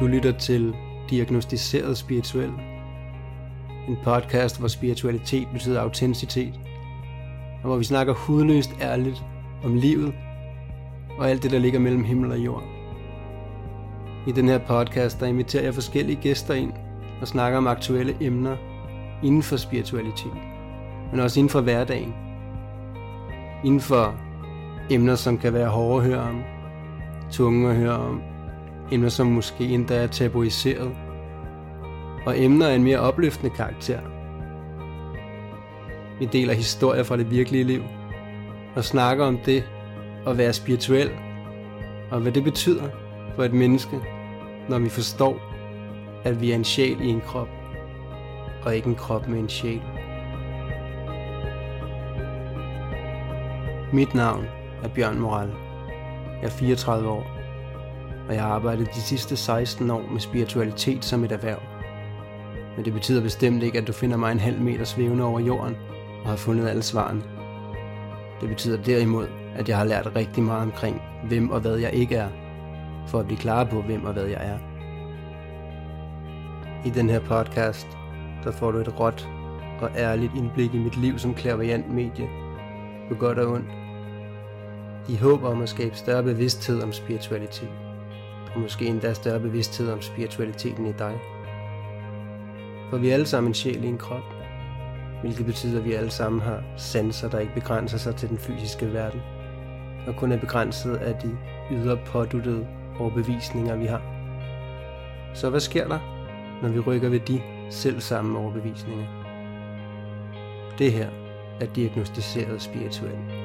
Du lytter til Diagnostiseret Spirituel. En podcast, hvor spiritualitet betyder autenticitet. Og hvor vi snakker hudløst ærligt om livet og alt det, der ligger mellem himmel og jord. I den her podcast, der inviterer jeg forskellige gæster ind og snakker om aktuelle emner inden for spiritualitet, men også inden for hverdagen. Inden for emner, som kan være hårde at høre om, tunge at høre om, emner, som måske endda er tabuiseret, og emner af en mere opløftende karakter. Vi deler historier fra det virkelige liv, og snakker om det at være spirituel, og hvad det betyder for et menneske, når vi forstår, at vi er en sjæl i en krop, og ikke en krop med en sjæl. Mit navn er Bjørn Moral. Jeg er 34 år, og jeg har arbejdet de sidste 16 år med spiritualitet som et erhverv. Men det betyder bestemt ikke, at du finder mig en halv meter svævende over jorden og har fundet alle svarene. Det betyder derimod, at jeg har lært rigtig meget omkring, hvem og hvad jeg ikke er, for at blive klar på, hvem og hvad jeg er. I den her podcast, der får du et råt og ærligt indblik i mit liv som klaverjant medie, på godt og ondt, i håb om at skabe større bevidsthed om spiritualitet, måske endda større bevidsthed om spiritualiteten i dig. For vi er alle sammen en sjæl i en krop, hvilket betyder, at vi alle sammen har sanser, der ikke begrænser sig til den fysiske verden, og kun er begrænset af de ydre påduttede overbevisninger, vi har. Så hvad sker der, når vi rykker ved de selv samme overbevisninger? Det her er diagnostiseret spirituelt.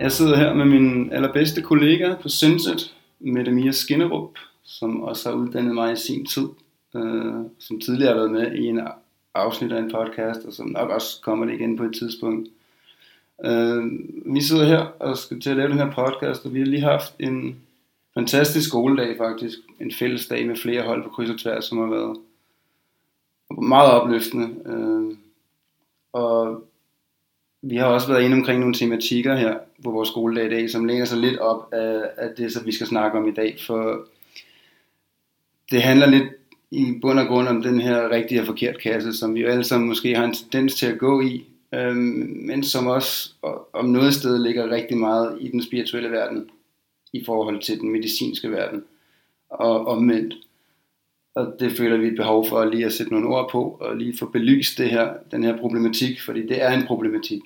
Jeg sidder her med min allerbedste kollega på Sunset, Mette Mia Skinnerup, som også har uddannet mig i sin tid, øh, som tidligere har været med i en afsnit af en podcast, og som nok også kommer det igen på et tidspunkt. Øh, vi sidder her og skal til at lave den her podcast, og vi har lige haft en fantastisk skoledag faktisk. En fælles dag med flere hold på kryds og tværs, som har været meget opløftende. Øh, og vi har også været inde omkring nogle tematikker her på vores skoledag i dag, som læner sig lidt op af, af det, som vi skal snakke om i dag, for det handler lidt i bund og grund om den her rigtige og forkert kasse, som vi jo alle sammen måske har en tendens til at gå i, øhm, men som også om noget sted ligger rigtig meget i den spirituelle verden i forhold til den medicinske verden og omvendt. Og det føler vi et behov for lige at sætte nogle ord på og lige få belyst det her, den her problematik, fordi det er en problematik.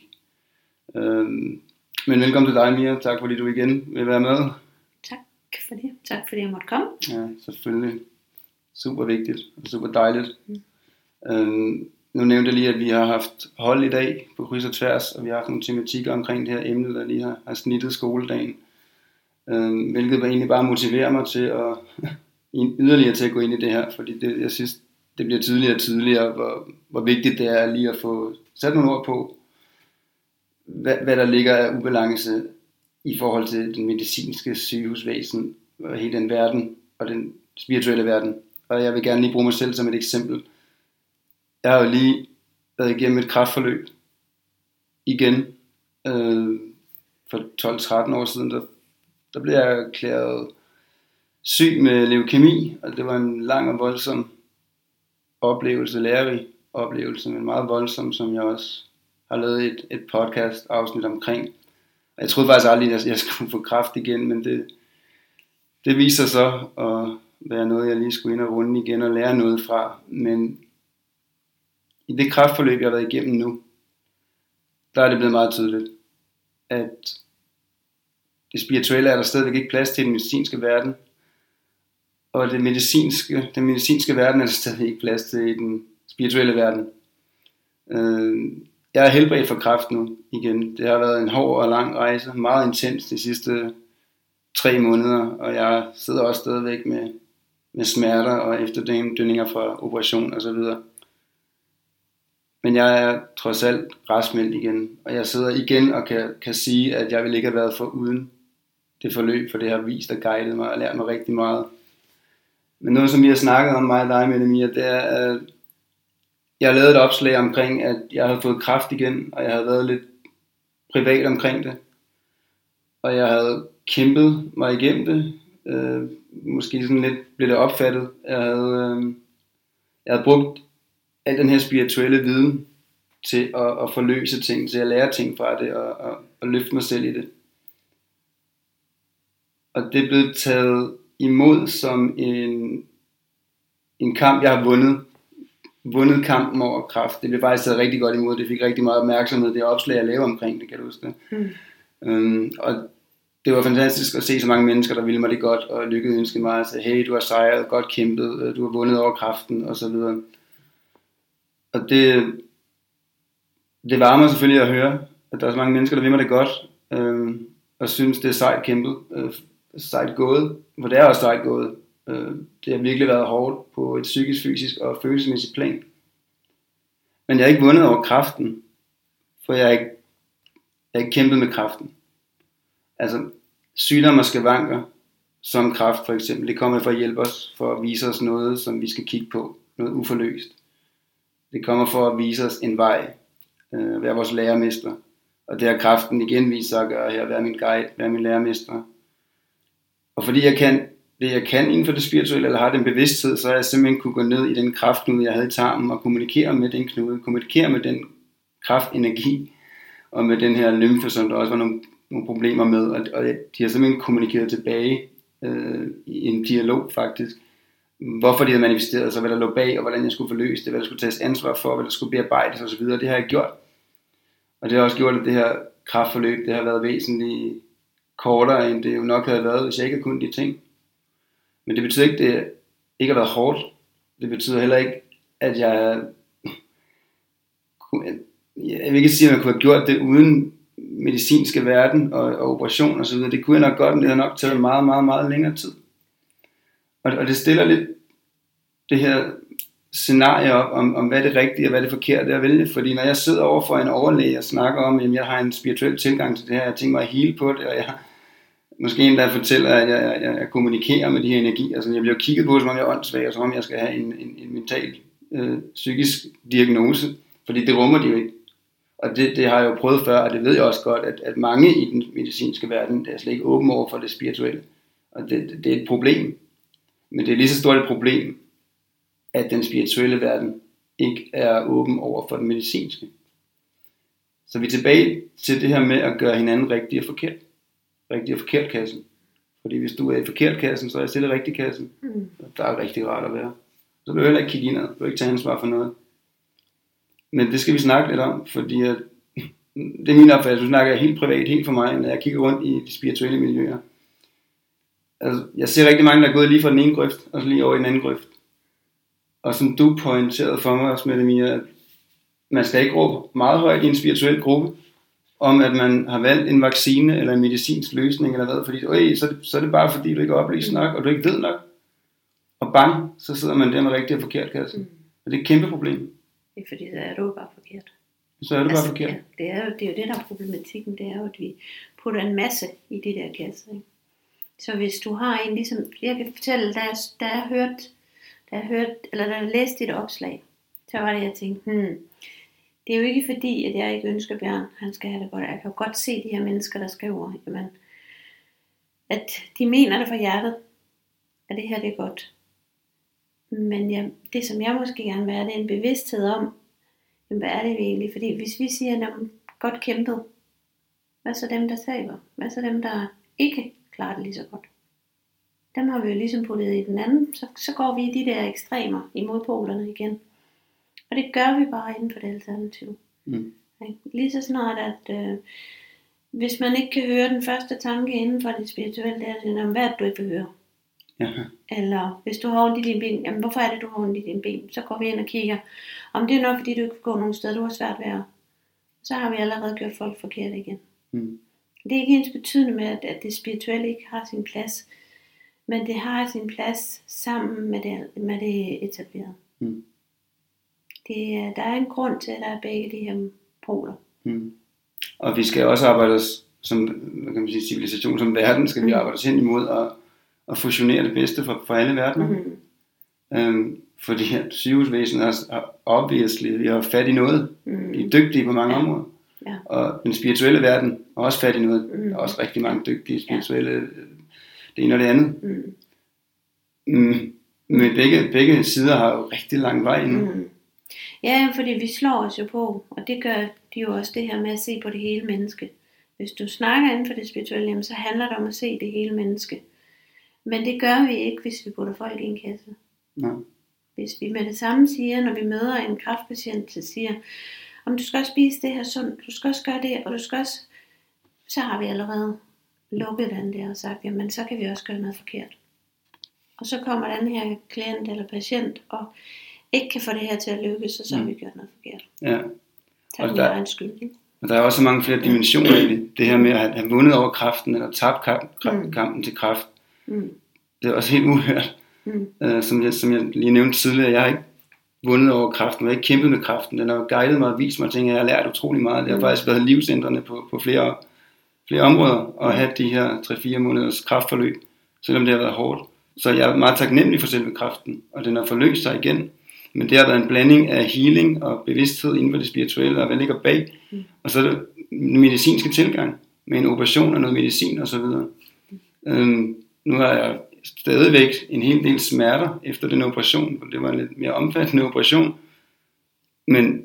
Øhm, men velkommen til dig, Mia. Tak fordi du igen vil være med. Tak for det. Tak fordi jeg måtte komme. Ja, selvfølgelig. Super vigtigt og super dejligt. Mm. Øhm, nu nævnte jeg lige, at vi har haft hold i dag på kryds og tværs, og vi har haft nogle tematikker omkring det her emne, der lige har, har snittet skoledagen. Øhm, hvilket egentlig bare motiverer mig til at yderligere til at gå ind i det her, fordi det, jeg synes, det bliver tydeligere og tydeligere, hvor, hvor vigtigt det er lige at få sat nogle ord på, hvad, hvad der ligger af ubalance i forhold til den medicinske sygehusvæsen og hele den verden og den spirituelle verden. Og jeg vil gerne lige bruge mig selv som et eksempel. Jeg har jo lige været igennem et kraftforløb igen øh, for 12-13 år siden. Der, der blev jeg erklæret syg med leukemi, og det var en lang og voldsom oplevelse, lærerig oplevelse, men meget voldsom, som jeg også har lavet et, et podcast afsnit omkring. Og jeg troede faktisk aldrig, at jeg skulle få kraft igen, men det, det viser så at være noget, jeg lige skulle ind og runde igen og lære noget fra. Men i det kraftforløb, jeg har været igennem nu, der er det blevet meget tydeligt, at det spirituelle er der stadigvæk ikke plads til i den medicinske verden, og det medicinske, den medicinske verden er der stadig ikke plads til i den spirituelle verden. Øh, jeg er helbredt for kræft nu igen. Det har været en hård og lang rejse, meget intens de sidste tre måneder, og jeg sidder også stadigvæk med, med smerter og efterdønninger fra operation og så videre. Men jeg er trods alt raskmeldt igen, og jeg sidder igen og kan, kan sige, at jeg ville ikke have været for uden det forløb, for det har vist og guidet mig og lært mig rigtig meget. Men noget, som vi har snakket om mig og dig, Mette det er, at jeg lavede et opslag omkring, at jeg havde fået kraft igen, og jeg havde været lidt privat omkring det. Og jeg havde kæmpet mig igennem det. Øh, måske sådan lidt blev det opfattet. Jeg havde, øh, jeg havde brugt al den her spirituelle viden til at, at forløse ting, til at lære ting fra det og, og, og løfte mig selv i det. Og det blev taget imod som en, en kamp, jeg har vundet. Vundet kampen over kraft. Det blev faktisk taget rigtig godt imod. Det fik rigtig meget opmærksomhed, det opslag, jeg lavede omkring det, kan du huske det. Mm. Øhm, og det var fantastisk at se så mange mennesker, der ville mig det godt, og lykkede ønske mig, og sagde, hey, du har sejret, godt kæmpet, øh, du har vundet over kraften, og så videre. Og det, det varmer selvfølgelig at høre, at der er så mange mennesker, der vil mig det godt, øh, og synes, det er sejt kæmpet, øh, sejt gået, for det er også sejt gået. Øh, det har virkelig været hårdt på et psykisk, fysisk og følelsesmæssigt plan. Men jeg har ikke vundet over kraften, for jeg har ikke, jeg har ikke kæmpet med kraften. Altså, sygdomme og skavanker, som kraft for eksempel, det kommer for at hjælpe os, for at vise os noget, som vi skal kigge på, noget uforløst. Det kommer for at vise os en vej, øh, være vores lærermester. Og det har kraften igen vist sig at gøre her, være min guide, være min lærermester. Og fordi jeg kan det, jeg kan inden for det spirituelle, eller har den bevidsthed, så har jeg simpelthen kunne gå ned i den kraftknude, jeg havde i tarmen, og kommunikere med den knude, kommunikere med den kraftenergi, og med den her lymfe, som der også var nogle, nogle problemer med, og, og de har simpelthen kommunikeret tilbage øh, i en dialog faktisk, hvorfor de havde manifesteret sig, hvad der lå bag, og hvordan jeg skulle forløse det, hvad der skulle tages ansvar for, hvad der skulle bearbejdes osv., det har jeg gjort. Og det har også gjort, at det her kraftforløb, det har været væsentligt kortere, end det jo nok havde været, hvis jeg ikke havde kunnet de ting. Men det betyder ikke, at det ikke har været hårdt. Det betyder heller ikke, at jeg... Jeg vil ikke sige, at jeg kunne have gjort det uden medicinske verden og, og operation og så videre. Det kunne jeg nok godt, men det har nok taget meget, meget, meget længere tid. Og, og det stiller lidt det her scenarie op, om, om hvad det rigtige og hvad det forkerte er at vælge. Fordi når jeg sidder over for en overlæge og snakker om, at jeg har en spirituel tilgang til det her, jeg tænker mig at hele på det, og jeg måske endda fortæller, at jeg, jeg, jeg kommunikerer med de her energier. Altså, jeg bliver kigget på, som om jeg er åndssvag, og som om jeg skal have en, en, en mental øh, psykisk diagnose, fordi det rummer de jo ikke. Og det, det har jeg jo prøvet før, og det ved jeg også godt, at, at mange i den medicinske verden der er slet ikke åben over for det spirituelle. Og det, det, det er et problem. Men det er lige så stort et problem, at den spirituelle verden ikke er åben over for den medicinske. Så vi er tilbage til det her med at gøre hinanden rigtig og forkert. Rigtig og forkert kassen. Fordi hvis du er i forkert kassen, så er jeg stille rigtig kassen. Mm. Der er rigtig rart at være. Så vil du heller ikke kigge indad. Du vil ikke tage ansvar for noget. Men det skal vi snakke lidt om, fordi at, det er min opfattelse. Du snakker helt privat, helt for mig, når jeg kigger rundt i de spirituelle miljøer. Altså, jeg ser rigtig mange, der er gået lige fra den ene grøft, og så lige over i den anden grøft. Og som du pointerede for mig også med det, Mia, man skal ikke råbe meget højt i en spirituel gruppe, om at man har valgt en vaccine eller en medicinsk løsning eller hvad, fordi øj, så, er det, så er det bare fordi, du ikke er oplyst nok, og du ikke ved nok. Og bang, så sidder man der med rigtig og forkert kasse. Mm. Og det er et kæmpe problem. Det er fordi, så er du bare forkert. Så er det altså, bare forkert. Ja, det, er jo, det er jo det, der er problematikken, det er jo, at vi putter en masse i de der kasser. Ikke? Så hvis du har en, ligesom, jeg kan fortælle, da jeg, da jeg hørt, da jeg hørte, eller da jeg læste dit opslag, så var det, jeg tænkte, hmm, det er jo ikke fordi, at jeg ikke ønsker Bjørn, han skal have det godt. Jeg kan jo godt se de her mennesker, der skriver, jamen, at de mener det fra hjertet, at det her det er godt. Men ja, det som jeg måske gerne vil have, det er en bevidsthed om, jamen, hvad er det egentlig? Fordi hvis vi siger, at godt kæmpet, hvad så dem, der taber? Hvad så dem, der ikke klarer det lige så godt? Dem har vi jo ligesom puttet i den anden, så, så går vi i de der ekstremer i modpolerne igen. Og det gør vi bare inden for det alternativ. Mm. Lige så snart, at øh, hvis man ikke kan høre den første tanke inden for det spirituelle, det er det, hvad er det, du ikke vil høre? Ja. Eller hvis du har ondt i dine ben, jamen hvorfor er det, du har ondt i dine ben? Så går vi ind og kigger, om det er nok, fordi du ikke kan gå nogen steder, du har svært ved at. Så har vi allerede gjort folk forkert igen. Mm. Det er ikke ens betydende med, at, at det spirituelle ikke har sin plads, men det har sin plads sammen med det, med det etablerede. Mm det, der er en grund til, at der er begge de her poler. Mm. Og vi skal også arbejde os som kan man sige, civilisation, som verden, skal mm. vi arbejde os hen imod at, at fusionere det bedste for, for alle verdener. Mm. Øhm, fordi at sygehusvæsenet er obviously, vi har fat i noget. Mm. Vi er dygtige på mange ja. områder. Ja. Og den spirituelle verden er også fat i noget. Mm. Der er også rigtig mange dygtige spirituelle, øh, det ene og det andet. Mm. Mm. Men begge, begge sider har jo rigtig lang vej endnu. Mm. Ja, fordi vi slår os jo på, og det gør de jo også det her med at se på det hele menneske. Hvis du snakker inden for det spirituelle, jamen, så handler det om at se det hele menneske. Men det gør vi ikke, hvis vi putter folk i en kasse. Nej. Hvis vi med det samme siger, når vi møder en kræftpatient, så siger, om du skal også spise det her sundt, du skal også gøre det, og du skal også, så har vi allerede lukket den der og sagt, jamen så kan vi også gøre noget forkert. Og så kommer den her klient eller patient og ikke kan få det her til at lykkes, og så har vi gjort noget forkert. Ja. Så Og er der- egen skyld. Og der er også mange flere dimensioner i det. Det her med at have- vundet over kraften, eller tabt kamp, Mm. kampen til kraft. Mm. Det er også helt uhørt. Mm. Uh, som, jeg, som jeg lige nævnte tidligere, jeg har ikke vundet over kraften, jeg har ikke kæmpet med kraften. Den har guidet mig og vist mig ting, jeg har lært utrolig meget. Det har Mm. faktisk været livsændrende på, på flere, flere områder, at have de her 3-4 måneders kraftforløb, selvom det har været hårdt. Så jeg er meget taknemmelig for selve kraften, og den har forløst sig igen. Men det har været en blanding af healing og bevidsthed inden for det spirituelle, og hvad ligger bag. Mm. Og så er det den medicinske tilgang, med en operation og noget medicin osv. Øhm, nu har jeg stadigvæk en hel del smerter efter den operation, for det var en lidt mere omfattende operation. Men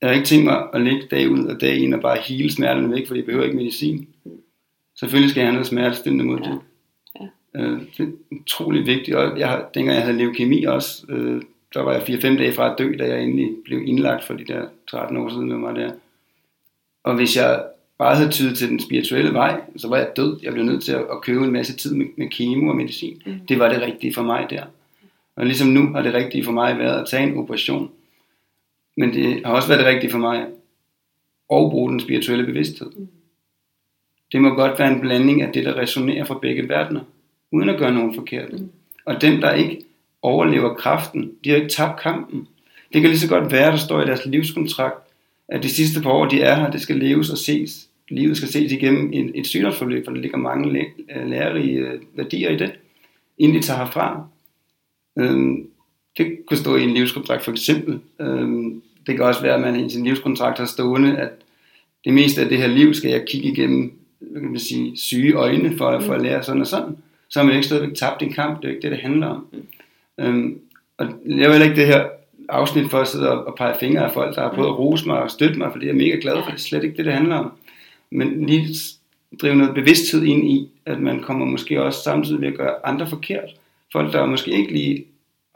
jeg har ikke tænkt mig at ligge dag ud og dag ind og bare hele smerterne væk, for jeg behøver ikke medicin. Selvfølgelig skal jeg have noget smertestillende mod det. Ja. Øh, det er utrolig vigtigt. Og jeg, har- dengang jeg havde leukemi også, øh, der var jeg 4-5 dage fra at dø, da jeg endelig blev indlagt for de der 13 år siden, jeg var der. Og hvis jeg bare havde tydet til den spirituelle vej, så var jeg død. Jeg blev nødt til at, at købe en masse tid med, med kemo og medicin. Mm. Det var det rigtige for mig der. Og ligesom nu har det rigtige for mig været at tage en operation. Men det har også været det rigtige for mig at bruge den spirituelle bevidsthed. Mm. Det må godt være en blanding af det, der resonerer fra begge verdener, uden at gøre nogen forkert. Mm. Og dem, der ikke overlever kraften, de har ikke tabt kampen. Det kan lige så godt være, der står i deres livskontrakt, at de sidste par år, de er her, det skal leves og ses. Livet skal ses igennem et, et sygdomsforløb, for der ligger mange læ- øh, lærerige øh, værdier i det, inden de tager herfra. Øhm, det kunne stå i en livskontrakt for eksempel. Øhm, det kan også være, at man i sin livskontrakt har stående, at det meste af det her liv skal jeg kigge igennem hvad kan man sige, syge øjne for, for at lære sådan og sådan. Så har man ikke stadigvæk tabt en kamp. Det er ikke det, det handler om. Øhm, og jeg vil heller ikke det her afsnit for at sidde og, og pege fingre af folk, der har prøvet at rose mig og støtte mig, for det er jeg mega glad for. Det er slet ikke det, det handler om. Men lige drive noget bevidsthed ind i, at man kommer måske også samtidig ved at gøre andre forkert. Folk, der måske ikke lige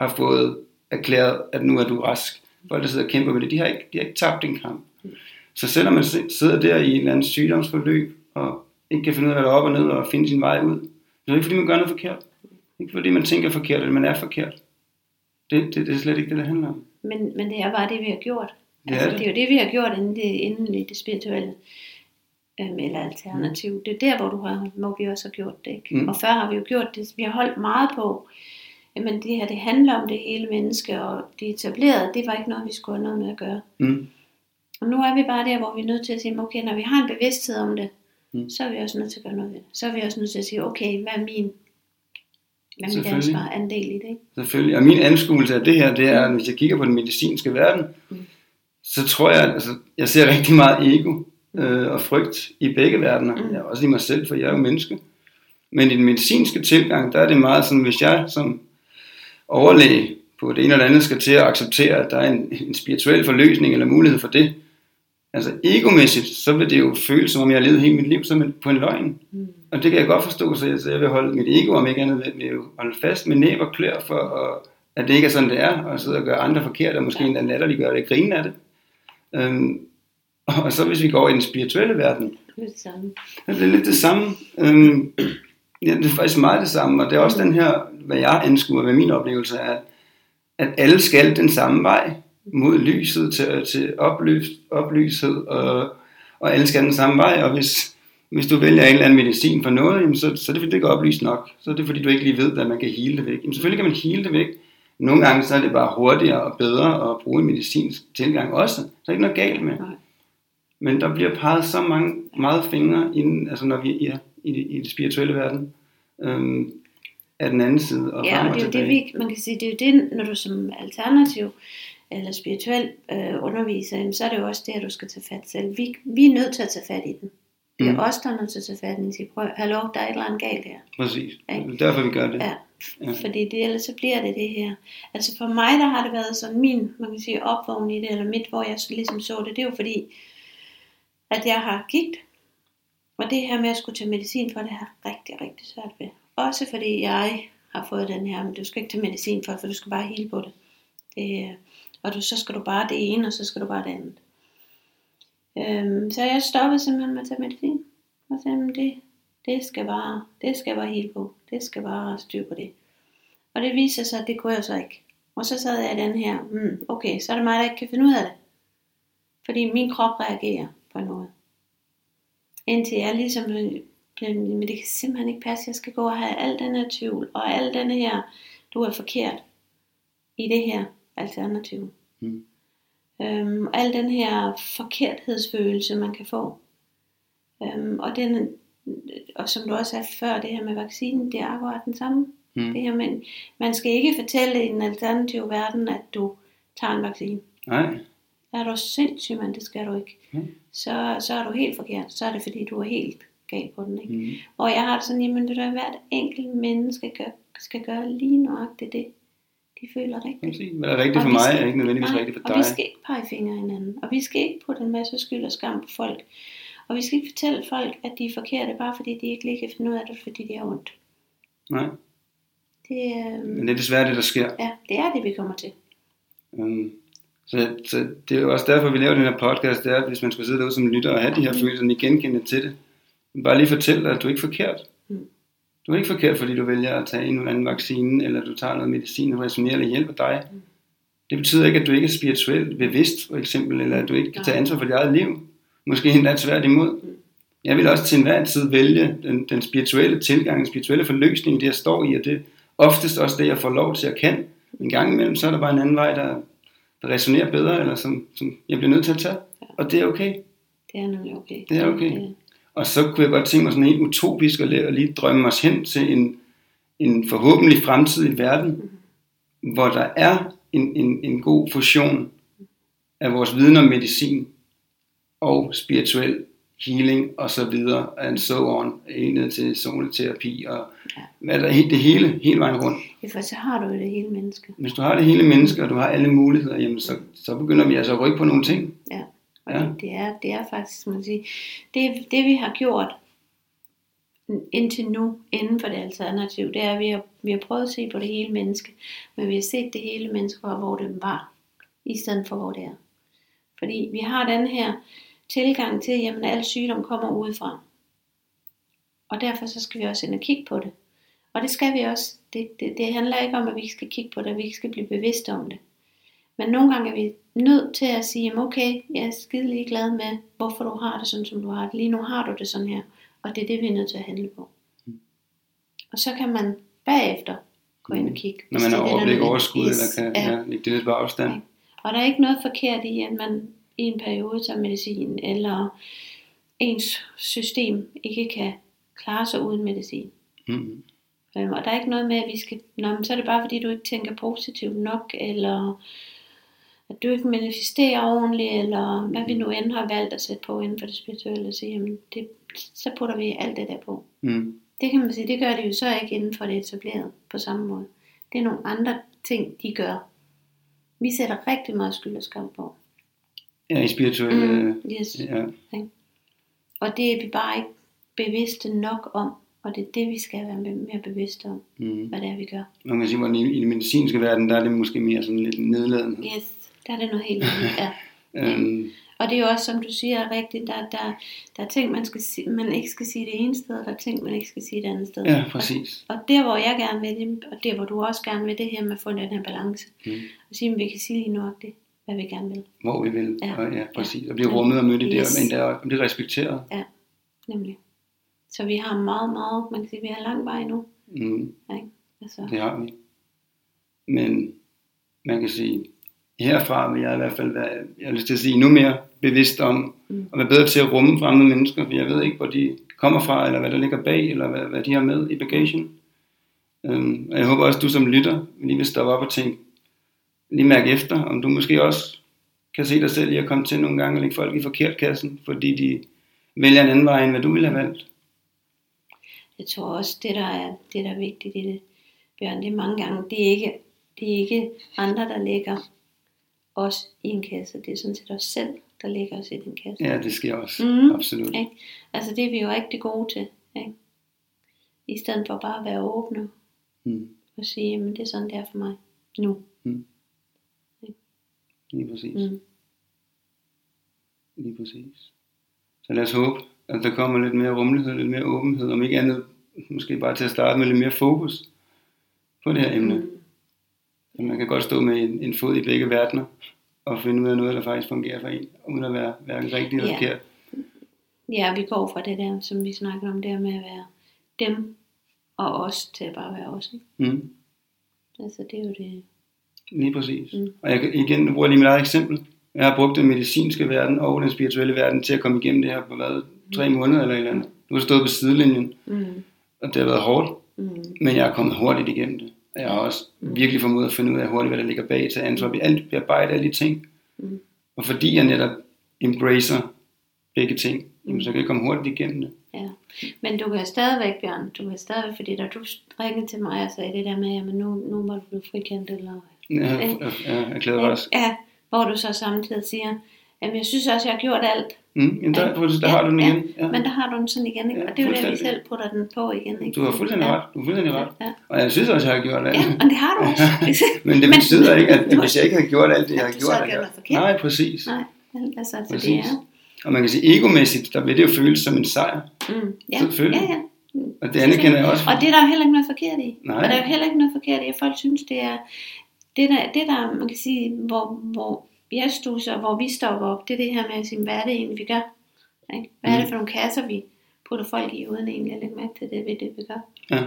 har fået erklæret, at nu er du rask. Folk, der sidder og kæmper med det, de har ikke, de har ikke tabt en kamp. Så selvom man sidder der i en eller anden sygdomsforløb, og ikke kan finde ud af, hvad der er op og ned, og finde sin vej ud, så er det ikke fordi, man gør noget forkert. Ikke fordi man tænker forkert, eller man er forkert. Det, det, det er slet ikke det, det handler om. Men, men det er bare det, vi har gjort. Det er altså, det. det er jo det, vi har gjort inden, det, inden i det spirituelle. Øhm, eller alternativ. Det er der, hvor, du har, hvor vi også har gjort det. Ikke? Mm. Og før har vi jo gjort det. Vi har holdt meget på. Jamen det her, det handler om det hele menneske, og det etablerede, det var ikke noget, vi skulle have noget med at gøre. Mm. Og nu er vi bare der, hvor vi er nødt til at sige, okay, når vi har en bevidsthed om det, Mm. så er vi også nødt til at gøre noget ved det. Så er vi også nødt til at sige, okay, hvad er min, mit Selvfølgelig. ansvar andel i det? Ikke? Selvfølgelig. Og min anskuelse af det her, det er, at hvis jeg kigger på den medicinske verden, Mm. så tror jeg, altså, jeg ser rigtig meget ego øh, og frygt i begge verdener. Mm. Jeg er også i mig selv, for jeg er jo menneske. Men i den medicinske tilgang, der er det meget sådan, hvis jeg som overlæge på det ene eller andet skal til at acceptere, at der er en, en spirituel forløsning eller mulighed for det, altså egomæssigt, så vil det jo føles, som om jeg har levet hele mit liv som en, på en løgn. Mm. Og det kan jeg godt forstå, så jeg, så jeg vil holde mit ego, om ikke andet, vil, jo holde fast med næb og klør, for at, at det ikke er sådan, det er, og sidde og gøre andre forkert, og måske Ja. endda latterliggøre det og grine af det. Øhm, og så hvis vi går i den spirituelle verden, Det er det samme. Det er lidt det samme. Øhm, ja, det er faktisk meget det samme, og det er også den her, hvad jeg anskuer, hvad min oplevelse er, at alle skal den samme vej mod lyset til, til oplys, oplyshed, og, og alle skal den samme vej, og hvis, hvis du vælger en eller anden medicin for noget, jamen så, så er det fordi, det ikke er oplyst nok. Så er det fordi, du ikke lige ved, at man kan hele det væk. Jamen selvfølgelig kan man hele det væk. Nogle gange så er det bare hurtigere og bedre at bruge en medicinsk tilgang også. Så er der ikke noget galt med. Nej. Men der bliver peget så mange meget fingre inden, altså når vi er i det, i det spirituelle verden, øhm, af den anden side og Ja, og det er jo det, vi, man kan sige, det er jo det, når du som alternativ eller spirituel øh, underviser, så er det jo også det, at du skal tage fat selv. Vi, vi er nødt til at tage fat i den. Det er Mm. os, der er nødt til at tage fat i den og sige, prøv, hallo, der er et eller andet galt her. Præcis. Ja. Det er derfor, vi gør det. Ja, Ja. fordi det, ellers så bliver det det her. Altså for mig, der har det været sådan min, man kan sige, opvågning i det, eller mit, hvor jeg ligesom så det, det er jo fordi, at jeg har gigt, og det her med at skulle tage medicin for det, har rigtig, rigtig svært ved. Også fordi jeg har fået den her, men du skal ikke tage medicin for for du skal bare hele på det. det øh, og du, så skal du bare det ene, og så skal du bare det andet. Øhm, så jeg stoppede simpelthen med at tage medicin. Og sagde, det, det skal bare, det skal bare helt på. Det skal bare styr på det. Og det viste sig, at det kunne jeg så ikke. Og så sad jeg i den her, mm, okay, så er det mig, der ikke kan finde ud af det. Fordi min krop reagerer på noget. Indtil jeg ligesom øh, blev, men det kan simpelthen ikke passe, jeg skal gå og have al den her tvivl, og al den her, du er forkert i det her alternativ. Mm. Øhm, al den her forkerthedsfølelse, man kan få. Øhm, og, den, og som du også sagde før, det her med vaccinen, det er akkurat den samme. Mm. Det her med, man skal ikke fortælle i den alternative verden, at du tager en vaccine. Nej. Er du sindssyg, mand, det skal du ikke. Mm. Så, så er du helt forkert. Så er det fordi, du er helt gal på den. Ikke? Mm. Og jeg har det sådan, jamen det er hvert enkelt menneske gør, skal gøre lige nøjagtigt det, de føler rigtigt. Præcis. Hvad er rigtigt Og for mig, skal- er ikke nødvendigvis Nej, rigtigt for Og dig. vi skal ikke pege fingre hinanden. Og vi skal ikke putte en masse skyld og skam på folk. Og vi skal ikke fortælle folk, at de er forkerte, bare fordi de ikke lige kan finde ud af det, fordi de har ondt. Nej. Det, øh, Men det er desværre det, der sker. ja, det er det, vi kommer til. Um, så, så det er jo også derfor, vi laver den her podcast, det er, at hvis man skulle sidde derude som lytter og have de her Mm. følelser, ni genkende til det, bare lige fortæl dig, at du er ikke forkert. Du er ikke forkert, fordi du vælger at tage en eller anden vaccine, eller du tager noget medicin og resonerer eller hjælper dig. Mm. Det betyder ikke, at du ikke er spirituelt bevidst, for eksempel, eller at du ikke kan tage ansvar for dit eget liv. Måske endda tværtimod. Mm. Jeg vil også til enhver tid vælge den, den spirituelle tilgang, den spirituelle forløsning, det jeg står i, og det er oftest også det, jeg får lov til at kan. En gang imellem, så er der bare en anden vej, der, der resonerer bedre, eller som, som jeg bliver nødt til at tage. Og det er okay. Det er nemlig okay. Det er okay. Det, Og så kunne jeg godt tænke mig sådan helt utopisk at, lige drømme os hen til en, en forhåbentlig fremtidig verden, hvor der er en, en, en god fusion af vores viden om medicin og spirituel healing og så videre, and so on, ned til zoneterapi og hvad der er det hele, hele vejen rundt. ja, for så har du det hele menneske. Hvis du har det hele menneske, og du har alle muligheder, jamen så, så begynder vi altså at rykke på nogle ting. Ja. Og Ja. det, det, er, det er faktisk, man kan sige, det, det vi har gjort indtil nu inden for det alternativ, det er, at vi har, vi har prøvet at se på det hele menneske, men vi har set det hele menneske, fra hvor det var, i stedet for hvor det er. Fordi vi har den her tilgang til, at al sygdom kommer udefra. Og derfor så skal vi også ind og kigge på det. Og det skal vi også. Det, det, det handler ikke om, at vi skal kigge på det, vi ikke skal blive bevidste om det. Men nogle gange er vi nødt til at sige, okay, jeg er skide ligeglad med, hvorfor du har det sådan, som du har det. Lige nu har du det sådan her, og det er det, vi er nødt til at handle på. Og så kan man bagefter gå ind og kigge. Når man har er er overblik overskud, eller kan Ja. ja, lægge det lidt på afstand. Ja. Og der er ikke noget forkert i, at man i en periode tager medicin, eller ens system ikke kan klare sig uden medicin. Mm. Øhm, og der er ikke noget med, at vi skal, Nå, men så er det bare fordi, du ikke tænker positivt nok, eller at du ikke manifesterer ordentligt, eller hvad vi nu end har valgt at sætte på inden for det spirituelle, og sige, jamen, det, så putter vi alt det der på. Mm. Det kan man sige, det gør de jo så ikke inden for det etablerede på samme måde. Det er nogle andre ting, de gør. Vi sætter rigtig meget skyld og skam på. Ja, i spirituelle... Mm, yes. Ja. Og det er vi bare ikke bevidste nok om, og det er det, vi skal være mere bevidste om, Mm. hvad det er, vi gør. Man kan sige, at i, i den medicinske verden, der er det måske mere sådan lidt nedladende. Yes, der er det noget helt andet. Ja. Øhm, Og det er jo også, som du siger, rigtigt, der, der, der er ting, man, skal, man ikke skal sige det ene sted, og der er ting, man ikke skal sige det andet sted. ja, præcis. Og der, hvor jeg gerne vil, det- og der, hvor du også gerne vil, det her med at få den her balance. Mm. Og sige, at vi kan sige lige nok det, hvad vi gerne vil. Hvor vi vil. Ja. Og, ja, præcis. Og blive Ja. rummet og mødt i det, Yes. men det er respekteret. Nemlig. Så vi har meget, meget, man kan sige, vi har lang vej nu. Mm. Ikke? Altså, Det har vi. Men man kan sige, herfra vil jeg i hvert fald være, jeg har lyst til at sige, endnu mere bevidst om, Mm. at være bedre til at rumme fremmede mennesker, for jeg ved ikke, hvor de kommer fra, eller hvad der ligger bag, eller hvad, hvad de har med i bagagen. Øhm, og jeg håber også, du som lytter lige vil stoppe op og tænke, lige mærke efter, om du måske også kan se dig selv i at komme til nogle gange og lægge folk i forkert kassen, fordi de vælger en anden vej, end hvad du ville have valgt. Jeg tror også, det der er, det der er vigtigt i det, Bjørn, det er mange gange, det er ikke, det er ikke andre, der lægger os i en kasse. Det er sådan set os selv, der lægger os i den kasse. Ja, det sker også. Mhm. Absolut. Ikke? Altså det er vi jo rigtig gode til. Ikke? I stedet for bare at være åbne Mm. og sige, jamen det er sådan, det er for mig nu. Lige præcis. Mm. Lige præcis. Så lad os håbe, at der kommer lidt mere rummelighed, lidt mere åbenhed, om ikke andet, måske bare til at starte med lidt mere fokus på det her emne. Mm. Så man kan godt stå med en, en fod i begge verdener, og finde ud af noget, der faktisk fungerer for en, uden at være hverken rigtig eller Ja. forkert. Ja, vi går fra det der, som vi snakker om, der med at være dem og os til at bare være os. Ikke? Mm. Altså det er jo det. Lige præcis. Mm. Mm. Og jeg igen nu bruger jeg lige mit eget eksempel. Jeg har brugt den medicinske verden og den spirituelle verden til at komme igennem det her på hvad, tre måneder eller et eller andet. Nu har jeg stået på sidelinjen, Mm. og det har været hårdt, Mm. men jeg er kommet hurtigt igennem det. Jeg har også virkelig formået at finde ud af hurtigt, hvad der ligger bag til ansvar. Vi alt bearbejder alle de ting. Mm. Og fordi jeg netop embracer begge ting, jamen, så kan jeg komme hurtigt igennem det. Ja. Men du kan stadigvæk, Bjørn, du kan stadigvæk, fordi da du ringede til mig og sagde det der med, at nu, nu må du blive frikendt, eller... Jeg, jeg, jeg, jeg glæder mig også. Ja, hvor du så samtidig siger, jamen jeg synes også, jeg har gjort alt. Mm, jamen, der, der, der har du den ja, igen. Ja. Men der har du den sådan igen, ikke? Ja, og det er jo det, vi selv putter den på igen, ikke? Du har fuldstændig ja. ret. Du har fuldstændig ret. Ja, Og jeg synes også, jeg har gjort alt. ja, og det har du også. Men det betyder ikke, at hvis jeg ikke havde gjort alt det, jeg har du så gjort, har gjort forkert. Nej, præcis. Nej, vel, altså, så det Præcis. er... Og man kan sige, egomæssigt, der vil det jo føles som en sejr. Mm, ja, Selvfølgelig. ja, ja. Og det anerkender jeg også. Og det er der jo heller ikke noget forkert i. Nej. Og der er jo heller ikke noget forkert i, at folk synes, det er det der, det der man kan sige, hvor, hvor jeg stusser, hvor vi stopper op, det er det her med at sige, hvad er det egentlig, vi gør? Ikke? Hvad er det Mm. for nogle kasser, vi putter folk i, uden egentlig at lægge mærke til det, ved det, vi gør? Ja.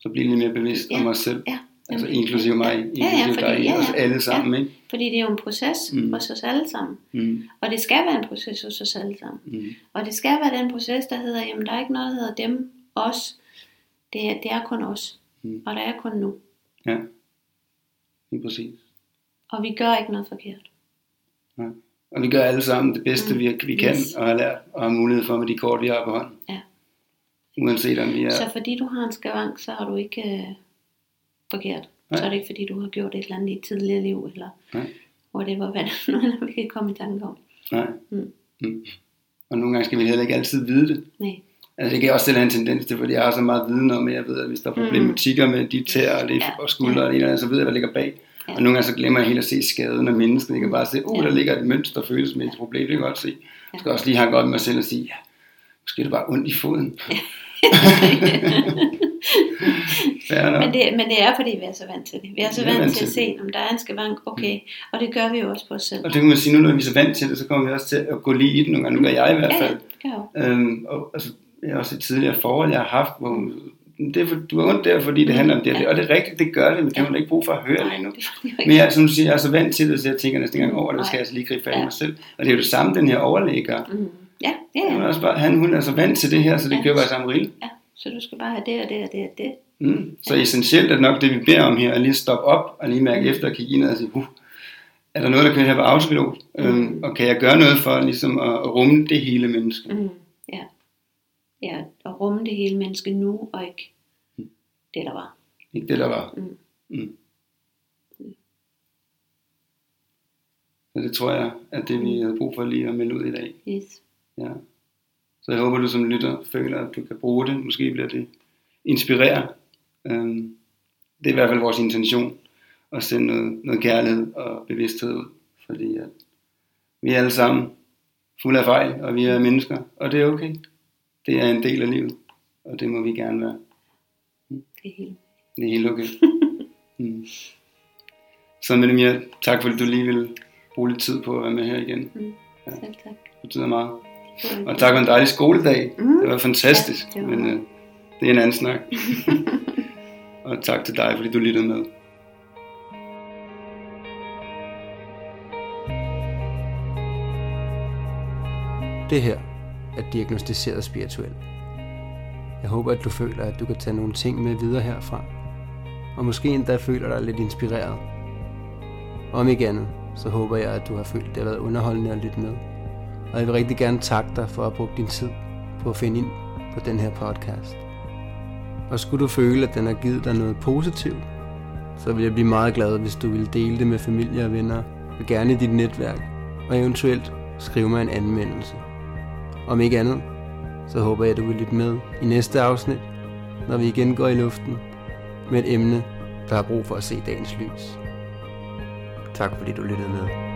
Så blive lidt mere bevidst om Ja. os selv. Ja. Altså inklusive mig, inklusive ja, ja, fordi, dig, ja, ja, os alle sammen, ikke? Fordi det er jo en proces Mm. mm. hos os alle sammen. Mm. Og det skal være en proces hos os alle sammen. Mm. Og det skal være den proces, der hedder, jamen der er ikke noget, der hedder dem, os. Det er, det er kun os. Mm. Og der er kun nu. Ja. Lige præcis. Og vi gør ikke noget forkert. Og vi gør alle sammen det bedste, Mm. vi, vi kan, Yes. og har lært, og har mulighed for med de kort, vi har på hånden. Ja. Uanset om vi er... Så fordi du har en skavank, så har du ikke øh, forkert. Nej. Så er det ikke fordi, du har gjort et eller andet i et tidligere liv, eller Nej. whatever, hvad det er, vi kan komme i tanke om. Nej. Mm. Mm. Og nogle gange skal vi heller ikke altid vide det. Nej. Altså det kan også selv have en tendens til, fordi jeg har så meget viden om, at jeg ved, at hvis der er problematikker med de tæer og, det. Ja. og skuldre og det ene så ved jeg, hvad ligger bag. Ja. Og nogle gange så glemmer jeg helt at se skaden af mennesket. Jeg kan bare se, uh, Ja. der ligger et mønster følelsesmæssigt problem, det kan jeg godt se. Jeg skal også lige have godt med mig selv og sige, ja, måske er det bare ondt i foden. Men det, men det er fordi, vi er så vant til det. Vi er så Vi er vant, vant til at se, om der er en skavank, okay. Og det gør vi jo også på os selv. Og det kan man sige, nu når vi er så vant til det, så kommer vi også til at gå lige i det nogle gange. Nu gør jeg i hvert Ja, ja, fald. jeg jo. Øhm, og, altså, jeg har også et tidligere forhold, jeg har haft, hvor det er du har ondt der, fordi det handler om det, og det, og det er rigtigt, det gør det, men det har man ikke brug for at høre Nej, lige nu. det. Men jeg, som du siger, jeg er så vant til det, så jeg tænker næsten engang over det, skal jeg altså lige gribe fat i Ja. mig selv. Og det er jo det samme, den her overlægger. Mm. Ja, ja, Han, er ja. også bare, han, hun er så vant til det her, så det Ja. kører bare samme rille. ja. Så du skal bare have det og det og det og det. Mm. Så essentielt er nok det, vi beder om her, at lige stoppe op og lige mærke efter og kigge ind og sige, uh, er der noget, der kører her på autopilot? Mm. Øhm, og kan jeg gøre noget for ligesom at, at rumme det hele menneske? Mm. Ja. Ja, at rumme det hele menneske nu, og ikke det, der var. Ikke det, der var. Mm. Mm. Så det tror jeg, at det vi havde brug for lige at melde ud i dag. Yes. Ja. Så jeg håber, du som lytter føler, at du kan bruge det. Måske bliver det inspirere. Øhm, det er i hvert fald vores intention at sende noget, noget kærlighed og bevidsthed ud. Fordi at vi er alle sammen fulde af fejl, og vi er mennesker, og det er okay. Det er en del af livet, og det må vi gerne være. Det er helt. Det er helt okay. mm. Så med det tak fordi du lige ville bruge lidt tid på at være med her igen. Mm. Ja. Selv tak. Det betyder meget. Det Og tak for en dejlig skoledag. Mm. Det var fantastisk, Ja, det var men øh, det er en anden snak. og tak til dig, fordi du lyttede med. Det her er diagnostiseret spirituel. Jeg håber, at du føler, at du kan tage nogle ting med videre herfra. Og måske endda føler dig lidt inspireret. Om ikke andet, så håber jeg, at du har følt, at det har været underholdende at lytte med. Og jeg vil rigtig gerne takke dig for at bruge din tid på at finde ind på den her podcast. Og skulle du føle, at den har givet dig noget positivt, så vil jeg blive meget glad, hvis du vil dele det med familie og venner, og gerne i dit netværk, og eventuelt skrive mig en anmeldelse. Om ikke andet, så håber jeg, at du vil lytte med i næste afsnit, når vi igen går i luften med et emne, der har brug for at se dagens lys. Tak fordi du lyttede med.